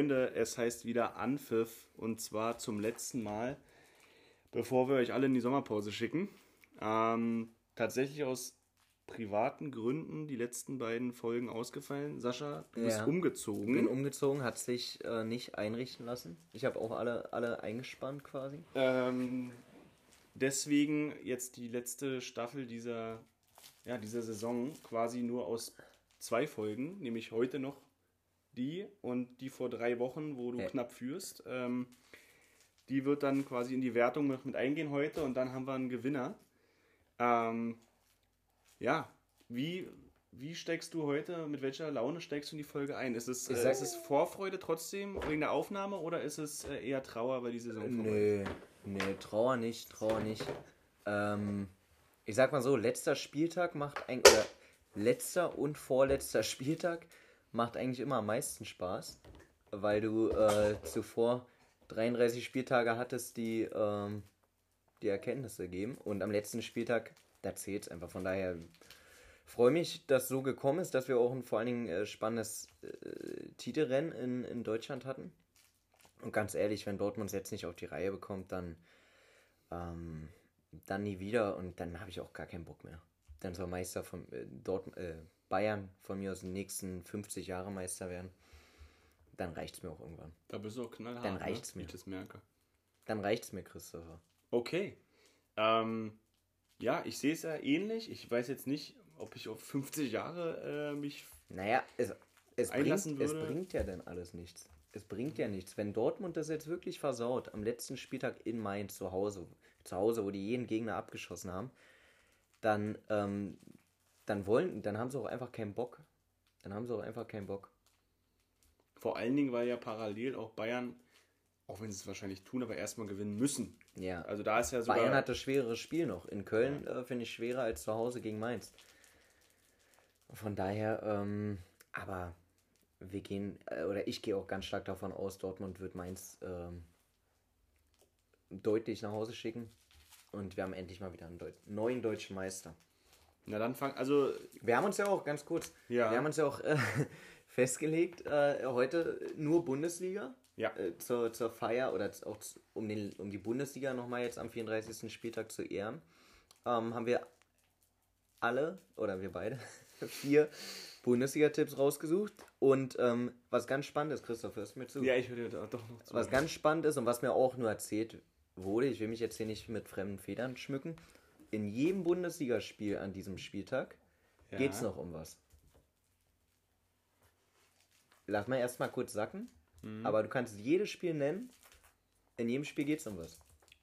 Freunde, es heißt wieder Anpfiff und zwar zum letzten Mal, bevor wir euch alle in die Sommerpause schicken. Ähm, tatsächlich aus privaten Gründen die letzten beiden Folgen ausgefallen. Sascha, du bist Ja. umgezogen. Bin umgezogen, hat sich äh, nicht einrichten lassen. Ich habe auch alle, alle eingespannt quasi. Ähm, deswegen jetzt die letzte Staffel dieser, ja, dieser Saison quasi nur aus zwei Folgen, nämlich heute noch die und die vor drei Wochen, wo du Ja. knapp führst. Ähm, die wird dann quasi in die Wertung mit, mit eingehen heute und dann haben wir einen Gewinner. Ähm, ja, wie, wie steigst du heute, mit welcher Laune steigst du in die Folge ein? Ist es, äh, sag- ist es Vorfreude trotzdem wegen der Aufnahme oder ist es äh, eher Trauer, weil die Saison vorbei ist? Nö, nee, Trauer nicht, Trauer nicht. Ähm, ich sag mal so, letzter Spieltag macht ein, oder letzter und vorletzter Spieltag macht eigentlich immer am meisten Spaß, weil du äh, zuvor 33 Spieltage hattest, die ähm, die Erkenntnisse geben und am letzten Spieltag, da zählt es einfach. Von daher freue mich, dass so gekommen ist, dass wir auch ein vor allen Dingen äh, spannendes äh, Titelrennen in, in Deutschland hatten. Und ganz ehrlich, wenn Dortmund es jetzt nicht auf die Reihe bekommt, dann, ähm, dann nie wieder und dann habe ich auch gar keinen Bock mehr. Dann soll Meister von äh, Dortmund, äh, Bayern von mir aus den nächsten 50 Jahre Meister werden. Dann reicht es mir auch irgendwann. Da bist du auch knallhart. Dann reicht's ne? mir. Ich das merke. Dann reicht es mir, Christopher. Okay. Ähm, ja, ich sehe es ja ähnlich. Ich weiß jetzt nicht, ob ich auf 50 Jahre äh, mich. Naja, es, es, Einlassen bringt, es würde- bringt ja dann alles nichts. Es bringt ja nichts. Wenn Dortmund das jetzt wirklich versaut, am letzten Spieltag in Mainz zu Hause, zu Hause, wo die jeden Gegner abgeschossen haben, dann, ähm, dann wollen, dann haben sie auch einfach keinen Bock. Dann haben sie auch einfach keinen Bock. Vor allen Dingen, weil ja parallel auch Bayern, auch wenn sie es wahrscheinlich tun, aber erstmal gewinnen müssen. Ja. Also da ist ja sogar. Bayern hat das schwerere Spiel noch. In Köln äh, finde ich schwerer als zu Hause gegen Mainz. Von daher, ähm, aber wir gehen, äh, oder ich gehe auch ganz stark davon aus, Dortmund wird Mainz ähm, deutlich nach Hause schicken. Und wir haben endlich mal wieder einen Deut neuen deutschen Meister. Na dann fang. Also, Wir haben uns ja auch, ganz kurz, Ja. wir haben uns ja auch äh, festgelegt, äh, heute nur Bundesliga. Ja. Äh, zur, zur Feier oder auch um, den, um die Bundesliga nochmal jetzt am 34. Spieltag zu ehren, ähm, haben wir alle, oder wir beide, vier Bundesliga-Tipps rausgesucht. Und ähm, was ganz spannend ist, Christoph, hörst du mir zu? ja, ich würde da doch noch zu. Was ganz spannend ist und was mir auch nur erzählt wurde, ich will mich jetzt hier nicht mit fremden Federn schmücken, in jedem Bundesligaspiel an diesem Spieltag Ja. geht es noch um was. Lass mal erstmal kurz sacken, Mhm. aber du kannst jedes Spiel nennen, in jedem Spiel geht es um was.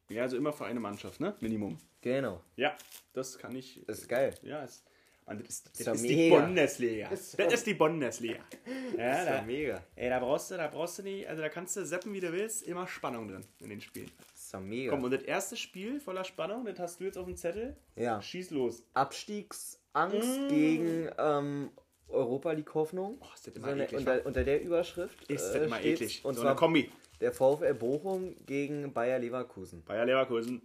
Ja, also immer für eine Mannschaft, ne? Minimum. Genau, Ja, das kann ich. das ist geil. Ja, ist, und das ist, das doch ist die. Bundesliga. Das ist die Bundesliga. Ja, Das ist da, mega. ey, da brauchst du, da brauchst du nicht, also da kannst du seppen, wie du willst, immer Spannung drin in den Spielen. Ist ja mega. Komm, und das erste Spiel voller Spannung, das hast du jetzt auf dem Zettel. Ja. Schieß los. Abstiegsangst Mm. gegen ähm, Europa League Hoffnung. Oh, ist das immer So eine, eklig, unter, unter der Überschrift Ist das äh, immer eklig. Und so zwar eine Kombi. der VfL Bochum gegen Bayer Leverkusen. Bayer Leverkusen.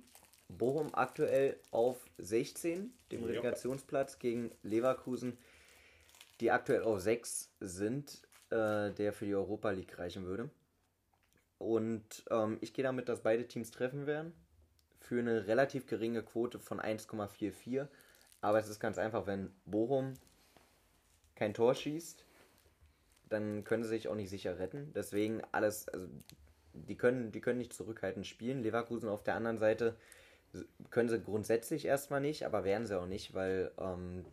Bochum aktuell auf 16, dem. Relegationsplatz gegen Leverkusen, die aktuell auf 6 sind, äh, der für die Europa League reichen würde. Und ähm, ich gehe damit, dass beide Teams treffen werden. Für eine relativ geringe Quote von 1,44. Aber es ist ganz einfach, wenn Bochum kein Tor schießt, dann können sie sich auch nicht sicher retten. Deswegen alles, also die können, die können nicht zurückhaltend spielen. Leverkusen auf der anderen Seite können sie grundsätzlich erstmal nicht, aber werden sie auch nicht, weil ähm,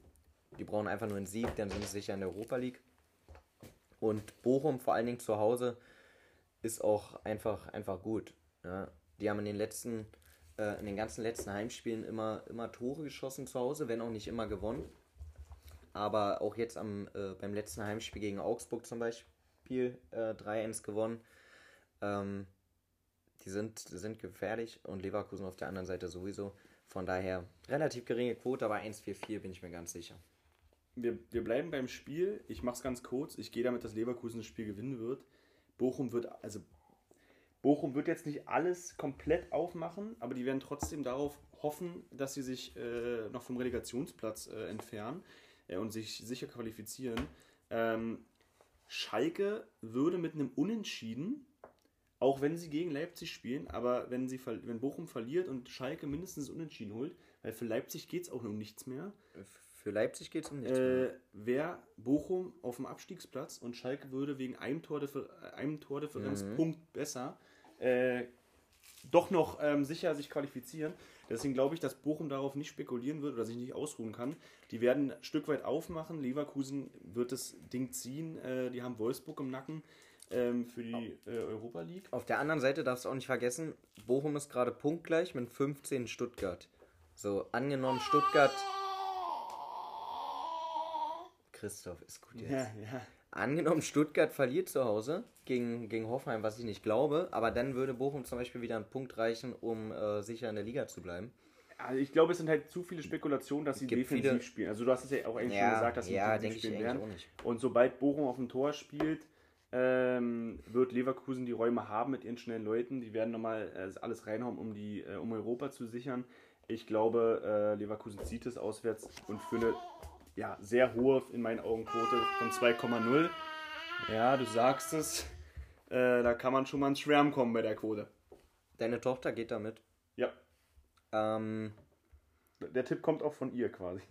die brauchen einfach nur einen Sieg, dann sind sie sicher in der Europa League. Und Bochum vor allen Dingen zu Hause ist auch einfach, einfach gut. Ja. Die haben in den letzten, äh, in den ganzen letzten Heimspielen immer, immer Tore geschossen zu Hause, wenn auch nicht immer gewonnen. Aber auch jetzt am, äh, beim letzten Heimspiel gegen Augsburg zum Beispiel äh, 3-1 gewonnen. Ähm, die sind, sind gefährlich und Leverkusen auf der anderen Seite sowieso. Von daher relativ geringe Quote, aber 1-4-4 bin ich mir ganz sicher. Wir, wir bleiben beim Spiel. Ich mach's ganz kurz. Ich gehe damit, dass Leverkusen das Spiel gewinnen wird. Bochum wird, also Bochum wird jetzt nicht alles komplett aufmachen, aber die werden trotzdem darauf hoffen, dass sie sich äh, noch vom Relegationsplatz äh, entfernen äh, und sich sicher qualifizieren. Ähm, Schalke würde mit einem Unentschieden, auch wenn sie gegen Leipzig spielen, aber wenn, sie, wenn Bochum verliert und Schalke mindestens Unentschieden holt, weil für Leipzig geht es auch um nichts mehr. Für Leipzig geht es um nichts äh. Wäre Bochum auf dem Abstiegsplatz und Schalke würde wegen einem, Tordiffer einem Tordifferenzpunkt Mhm. besser äh, doch noch ähm, sicher sich qualifizieren. Deswegen glaube ich, dass Bochum darauf nicht spekulieren wird oder sich nicht ausruhen kann. Die werden ein Stück weit aufmachen. Leverkusen wird das Ding ziehen. Äh, die haben Wolfsburg im Nacken ähm, für die äh, Europa League. Auf der anderen Seite darfst du auch nicht vergessen, Bochum ist gerade punktgleich mit 15 Stuttgart. So, angenommen Stuttgart. Christoph, ist gut jetzt. Ja, ja. Angenommen, Stuttgart verliert zu Hause gegen, gegen Hoffenheim, was ich nicht glaube, aber dann würde Bochum zum Beispiel wieder einen Punkt reichen, um äh, sicher in der Liga zu bleiben. Also ich glaube, es sind halt zu viele Spekulationen, dass sie defensiv viele- spielen. Also du hast es ja auch eigentlich schon gesagt, dass sie ja, defensiv spielen werden. auch nicht. Und sobald Bochum auf dem Tor spielt, ähm, wird Leverkusen die Räume haben mit ihren schnellen Leuten. Die werden nochmal äh, alles reinhauen, um, die, äh, um Europa zu sichern. Ich glaube, äh, Leverkusen zieht es auswärts und für eine ja, sehr hohe, in meinen Augen, Quote von 2,0. Ja, du sagst es. Äh, da kann man schon mal ins Schwärmen kommen bei der Quote. Deine Tochter geht damit. Ja, Ähm, der Tipp kommt auch von ihr quasi.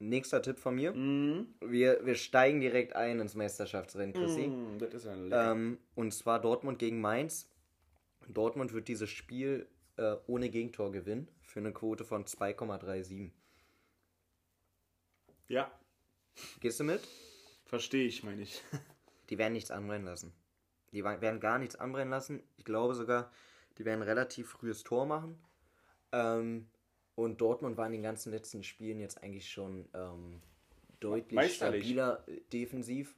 nächster Tipp von mir. Mhm. Wir, wir steigen direkt ein ins Meisterschaftsrennen, Chrissy. Mm, das ist lecker. Ähm, und zwar Dortmund gegen Mainz. Dortmund wird dieses Spiel äh, ohne Gegentor gewinnen für eine Quote von 2,37. Ja, Gehst du mit? verstehe ich, meine ich. Die werden nichts anbrennen lassen. Die werden gar nichts anbrennen lassen. Ich glaube sogar, die werden relativ frühes Tor machen. Ähm, und Dortmund war in den ganzen letzten Spielen jetzt eigentlich schon ähm, deutlich Meisterlich. stabiler äh, defensiv.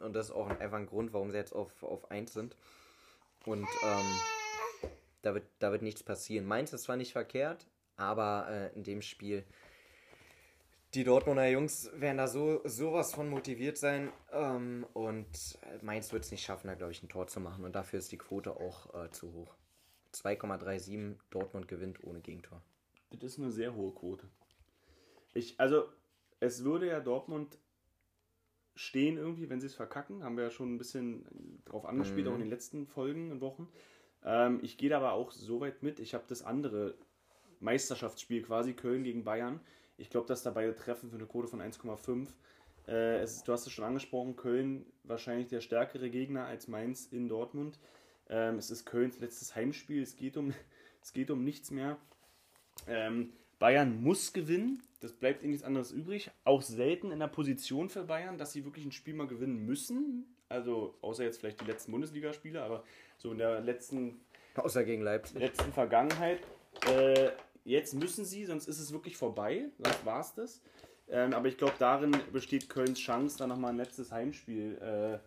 Und das ist auch einfach ein Grund, warum sie jetzt auf, auf 1 sind. Und ähm, da, wird, da wird nichts passieren. Mainz ist zwar nicht verkehrt, aber äh, in dem Spiel die Dortmunder Jungs werden da so sowas von motiviert sein ähm, und Mainz wird es nicht schaffen, da glaube ich ein Tor zu machen und dafür ist die Quote auch äh, zu hoch. 2,37 Dortmund gewinnt ohne Gegentor. Das ist eine sehr hohe Quote. Ich, also, es würde ja Dortmund stehen irgendwie, wenn sie es verkacken. Haben wir ja schon ein bisschen drauf angespielt, auch in den letzten Folgen und Wochen. Ähm, ich gehe da aber auch so weit mit. Ich habe das andere Meisterschaftsspiel quasi, Köln gegen Bayern. Ich glaube, dass da beide treffen für eine Quote von 1,5. Äh, es du hast es schon angesprochen, Köln wahrscheinlich der stärkere Gegner als Mainz in Dortmund. Ähm, es ist Kölns letztes Heimspiel. Es geht um, es geht um nichts mehr. Ähm, Bayern muss gewinnen. Das bleibt ihnen nichts anderes übrig. Auch selten in der Position für Bayern, dass sie wirklich ein Spiel mal gewinnen müssen. Also, außer jetzt vielleicht die letzten Bundesligaspiele, aber so in der letzten, Außer gegen Leipzig. letzten Vergangenheit. Äh, jetzt müssen sie, sonst ist es wirklich vorbei. Sonst war es das. Ähm, aber ich glaube, darin besteht Kölns Chance, da nochmal ein letztes Heimspiel äh,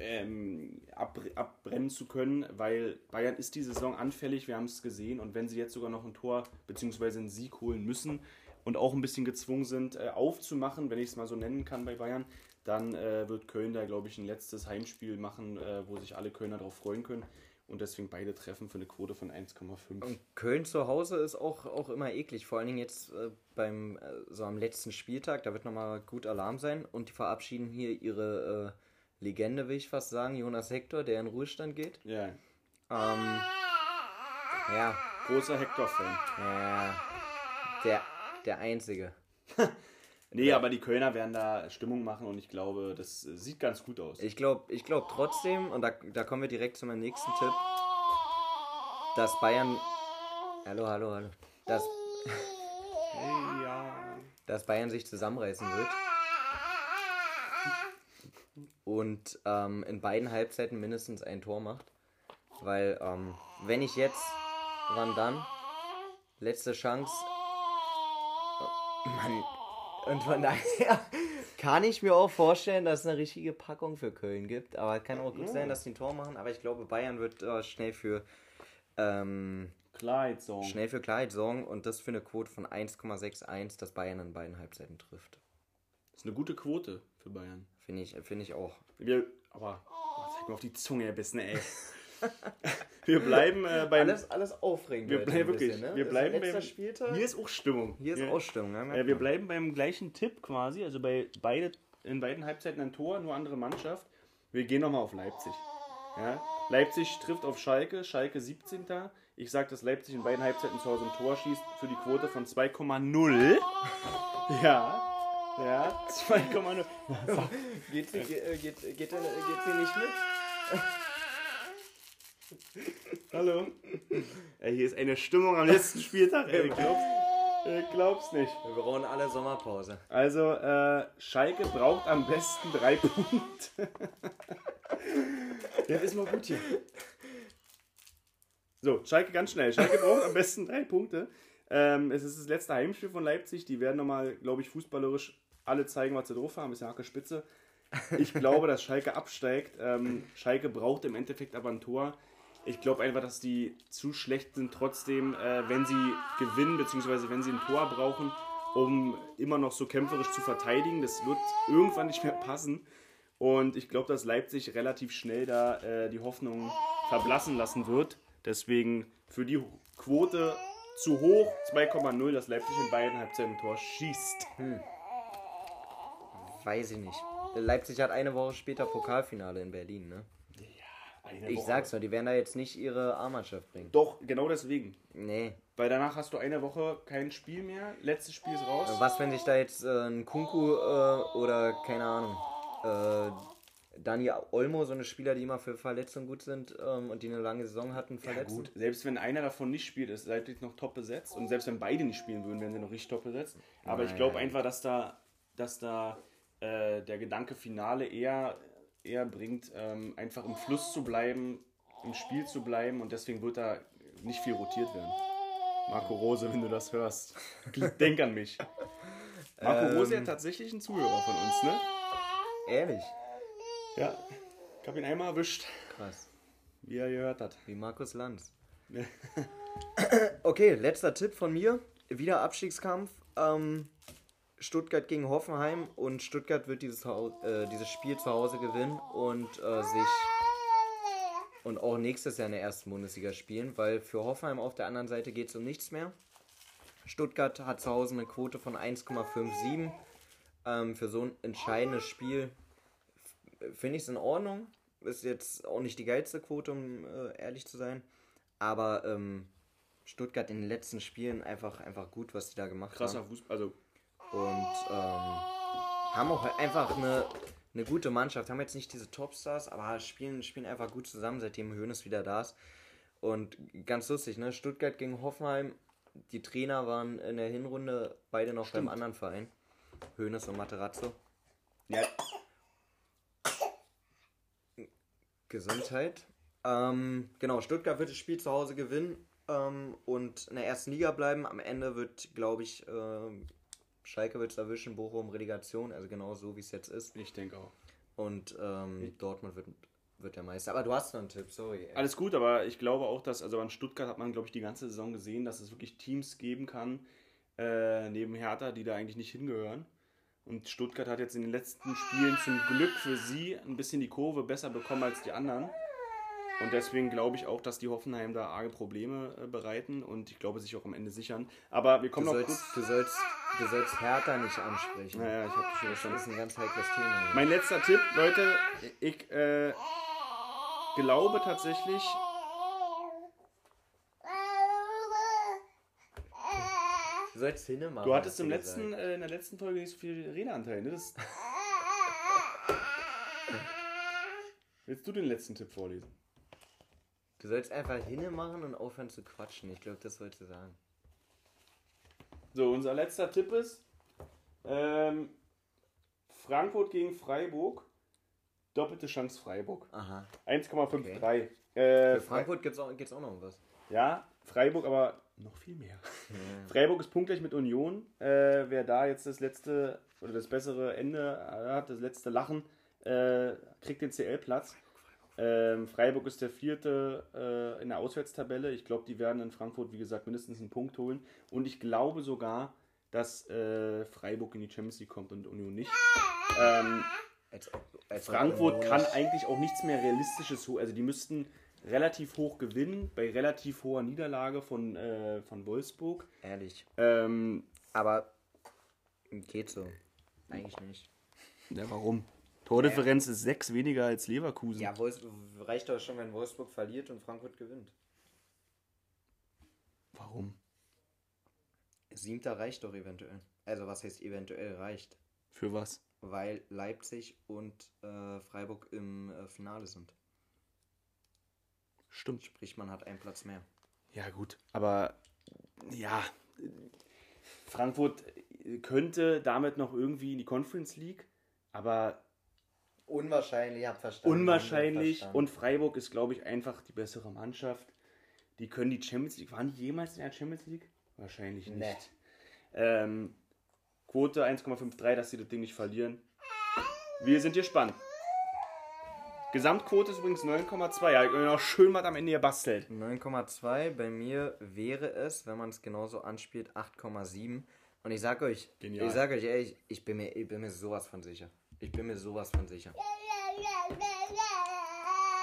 ähm, ab, abbrennen zu können, weil Bayern ist die Saison anfällig, wir haben es gesehen. Und wenn sie jetzt sogar noch ein Tor bzw. einen Sieg holen müssen und auch ein bisschen gezwungen sind, äh, aufzumachen, wenn ich es mal so nennen kann bei Bayern, dann äh, wird Köln da, glaube ich, ein letztes Heimspiel machen, äh, wo sich alle Kölner darauf freuen können. Und deswegen beide treffen für eine Quote von 1,5. Und Köln zu Hause ist auch, auch immer eklig. Vor allen Dingen jetzt äh, beim äh, so am letzten Spieltag, da wird nochmal gut Alarm sein. Und die verabschieden hier ihre äh, Legende, will ich fast sagen, Jonas Hector, der in Ruhestand geht. Ja, Ähm, ja, großer Hector-Fan. ja, der, der einzige. Nee, aber die Kölner werden da Stimmung machen und ich glaube, das äh, sieht ganz gut aus. Ich glaube ich glaub trotzdem, und da, da kommen wir direkt zu meinem nächsten Tipp, dass Bayern. Hallo, hallo, hallo. Dass, Hey, ja. dass Bayern sich zusammenreißen wird. Und ähm, in beiden Halbzeiten mindestens ein Tor macht. Weil, ähm, wenn ich jetzt, wann dann? Letzte Chance. Mann. Und von daher kann ich mir auch vorstellen, dass es eine richtige Packung für Köln gibt. Aber es kann auch gut sein, dass die ein Tor machen. Aber ich glaube, Bayern wird äh, schnell für ähm, Klarheit so. schnell für Klarheit sorgen und das für eine Quote von 1,61, dass Bayern in beiden Halbzeiten trifft. Das ist eine gute Quote für Bayern. Finde ich, finde ich auch. Wir, aber, oh, zeig mir auf die Zunge erbissen, ey. wir bleiben äh, beim. Alles, alles aufregend. wir bleiben wirklich. bisschen, ne? Wir bleiben beim. Spieltag. Hier ist auch Stimmung. Hier ist wir, Ausstimmung. Ne? äh, wir bleiben beim gleichen Tipp quasi. Also bei beide in beiden Halbzeiten ein Tor, nur andere Mannschaft. Wir gehen nochmal auf Leipzig. Ja? Leipzig trifft auf Schalke, Schalke 17. Ich sage, dass Leipzig in beiden Halbzeiten zu Hause ein Tor schießt für die Quote von 2,0. Ja, ja, 2,0. Geht, geht, geht, geht, geht sie nicht mit? Hallo. Ey, hier ist eine Stimmung am letzten Spieltag. Ey, ich glaub's, ich glaub's nicht. Wir brauchen alle Sommerpause. Also, äh, Schalke braucht am besten drei Punkte. ja, ist mal gut hier. So, Schalke ganz schnell. Schalke braucht am besten drei Punkte. Ähm, es ist das letzte Heimspiel von Leipzig. Die werden nochmal, glaube ich, fußballerisch alle zeigen, was sie drauf haben. Ist ja Hacke Spitze. Ich glaube, dass Schalke absteigt. Ähm, Schalke braucht im Endeffekt aber ein Tor. Ich glaube einfach, dass die zu schlecht sind trotzdem, äh, wenn sie gewinnen, beziehungsweise wenn sie ein Tor brauchen, um immer noch so kämpferisch zu verteidigen. Das wird irgendwann nicht mehr passen. Und ich glaube, dass Leipzig relativ schnell da äh, die Hoffnung verblassen lassen wird. Deswegen für die Quote zu hoch, 2,0, dass Leipzig in beiden Halbzeiten ein Tor schießt. Weiß ich nicht. Leipzig hat eine Woche später Pokalfinale in Berlin, ne? Eine Ich Woche. sag's nur, die werden da jetzt nicht ihre A-Mannschaft bringen. Doch, genau deswegen. Nee. Weil danach hast du eine Woche kein Spiel mehr. Letztes Spiel ist raus. Was, wenn sich da jetzt äh, ein Kunku äh, oder, keine Ahnung, äh, Dani Olmo, so eine Spieler, die immer für Verletzungen gut sind ähm, und die eine lange Saison hatten, Ja, verletzen? gut, selbst wenn einer davon nicht spielt, ist Leipzig noch top besetzt. Und selbst wenn beide nicht spielen würden, wären sie noch richtig top besetzt. Aber ich glaube Nein. einfach, dass da, dass da äh, der Gedanke Finale eher, eher bringt, ähm, einfach im Fluss zu bleiben, im Spiel zu bleiben. Und deswegen wird da nicht viel rotiert werden. Marco Rose, wenn du das hörst, denk an mich. Marco Rose ja tatsächlich ein Zuhörer von uns, ne? Ehrlich? Ja. Ich habe ihn einmal erwischt, Krass. wie er gehört hat. Wie Markus Lanz. okay, letzter Tipp von mir. Wieder Abstiegskampf. Ähm, Stuttgart gegen Hoffenheim und Stuttgart wird dieses, äh, dieses Spiel zu Hause gewinnen und äh, sich und auch nächstes Jahr in der ersten Bundesliga spielen, weil für Hoffenheim auf der anderen Seite geht es um nichts mehr. Stuttgart hat zu Hause eine Quote von 1,57. Ähm, für so ein entscheidendes Spiel finde ich es in Ordnung. Ist jetzt auch nicht die geilste Quote, um äh, ehrlich zu sein. Aber ähm, Stuttgart in den letzten Spielen einfach, einfach gut, was die da gemacht Krasser haben. Fußball, also Und ähm, haben auch einfach eine, eine gute Mannschaft. Haben jetzt nicht diese Topstars, aber spielen, spielen einfach gut zusammen, seitdem Hoeneß wieder da ist. Und ganz lustig, ne? Stuttgart gegen Hoffenheim. Die Trainer waren in der Hinrunde beide noch Stimmt. beim anderen Verein. Hoeneß und Materazzo. ja, Gesundheit. Ähm, genau, Stuttgart wird das Spiel zu Hause gewinnen ähm, und in der ersten Liga bleiben. Am Ende wird, glaube ich, ähm, Schalke wird es erwischen, Bochum Relegation, also genau so wie es jetzt ist. ich denke auch. Und ähm, Dortmund wird, wird der Meister. Aber du hast noch einen Tipp, sorry. ey. Alles gut, aber ich glaube auch, dass, also an Stuttgart hat man, glaube ich, die ganze Saison gesehen, dass es wirklich Teams geben kann, äh, neben Hertha, die da eigentlich nicht hingehören. Und Stuttgart hat jetzt in den letzten Spielen zum Glück für sie ein bisschen die Kurve besser bekommen als die anderen. Und deswegen glaube ich auch, dass die Hoffenheim da arge Probleme äh, bereiten und ich glaube sich auch am Ende sichern. Aber wir Du kommen noch sollst, kurz. du, sollst, du sollst Hertha nicht ansprechen. Naja, ich habe schon Das ist ein ganz heikles Thema. Mein letzter Tipp, Leute, ich äh, glaube tatsächlich, Du sollst hinne machen. Du hattest im du letzten, äh, in der letzten Folge nicht so viel Redeanteil, ne? Das Willst du den letzten Tipp vorlesen? Du sollst einfach hinne machen und aufhören zu quatschen. Ich glaube, das wolltest du sagen. So, unser letzter Tipp ist ähm, Frankfurt gegen Freiburg. Doppelte Chance Freiburg. Aha. 1,53. Äh, Für Frankfurt geht's auch, geht's auch noch um was. Ja, Freiburg aber noch viel mehr. Freiburg ist punktgleich mit Union. Äh, wer da jetzt das letzte oder das bessere Ende hat, das letzte Lachen, äh, kriegt den CL-Platz. Ähm, Freiburg ist der vierte äh, in der Auswärtstabelle. Ich glaube, die werden in Frankfurt, wie gesagt, mindestens einen Punkt holen. Und ich glaube sogar, dass äh, Freiburg in die Champions League kommt und Union nicht. Ähm, Als, als Frankfurt kann eigentlich auch nichts mehr Realistisches holen. Also die müssten relativ hoch gewinnen, bei relativ hoher Niederlage von, äh, von Wolfsburg. Ehrlich. Ähm, Aber geht so. Eigentlich nicht. Ja, warum? Tordifferenz ist sechs weniger als Leverkusen. Ja, Wolfs reicht doch schon, wenn Wolfsburg verliert und Frankfurt gewinnt. Warum? Siebter reicht doch eventuell. Also was heißt eventuell reicht? Für was? Weil Leipzig und äh, Freiburg im äh, Finale sind. Stimmt. Sprich, man hat einen Platz mehr. Ja, gut. Aber ja, Frankfurt könnte damit noch irgendwie in die Conference League, aber Unwahrscheinlich, hab verstanden. unwahrscheinlich. Verstanden. Und Freiburg ist, glaube ich, einfach die bessere Mannschaft. Die können die Champions League. Waren die jemals in der Champions League? Wahrscheinlich nicht. Nee. Ähm, Quote 1,53, dass sie das Ding nicht verlieren. Wir sind gespannt. Gesamtquote ist übrigens 9,2. Ja, ich mir noch schön was am Ende gebastelt. 9,2. Bei mir wäre es, wenn man es genauso anspielt, 8,7. Und ich sag euch, Genial. ich sag euch ehrlich, ich bin, mir, ich bin mir sowas von sicher. Ich bin mir sowas von sicher.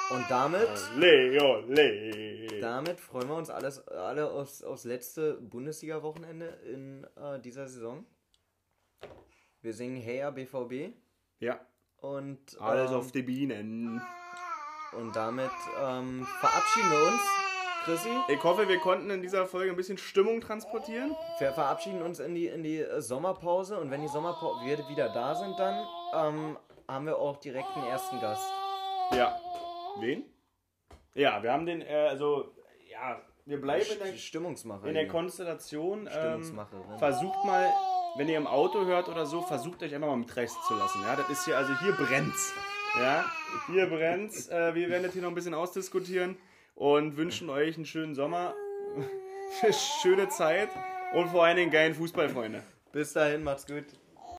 Und damit, Leo, Leo. damit freuen wir uns alles, alle aufs, aufs letzte Bundesliga-Wochenende in äh, dieser Saison. Wir singen Heya BVB Ja, und, alles ähm, auf die Bienen. und damit ähm, verabschieden wir uns. Chrissy, Ich hoffe, wir konnten in dieser Folge ein bisschen Stimmung transportieren. wir verabschieden uns in die, in die äh, Sommerpause und wenn die Sommerpause wir wieder da sind, dann ähm, haben wir auch direkt einen ersten Gast. Ja. Wen? Ja, wir haben den, äh, also, ja, wir bleiben in der, Die Stimmungsmacher. in der. Konstellation. Ähm, Stimmungsmacherin. versucht mal, wenn ihr im Auto hört oder so, versucht euch einfach mal mit Rest zu lassen. Ja, das ist hier, also hier brennt's. Ja, hier brennt's. Äh, wir werden das hier noch ein bisschen ausdiskutieren und wünschen euch einen schönen Sommer, schöne Zeit und vor allen Dingen geilen Fußball, Freunde. Bis dahin, macht's gut.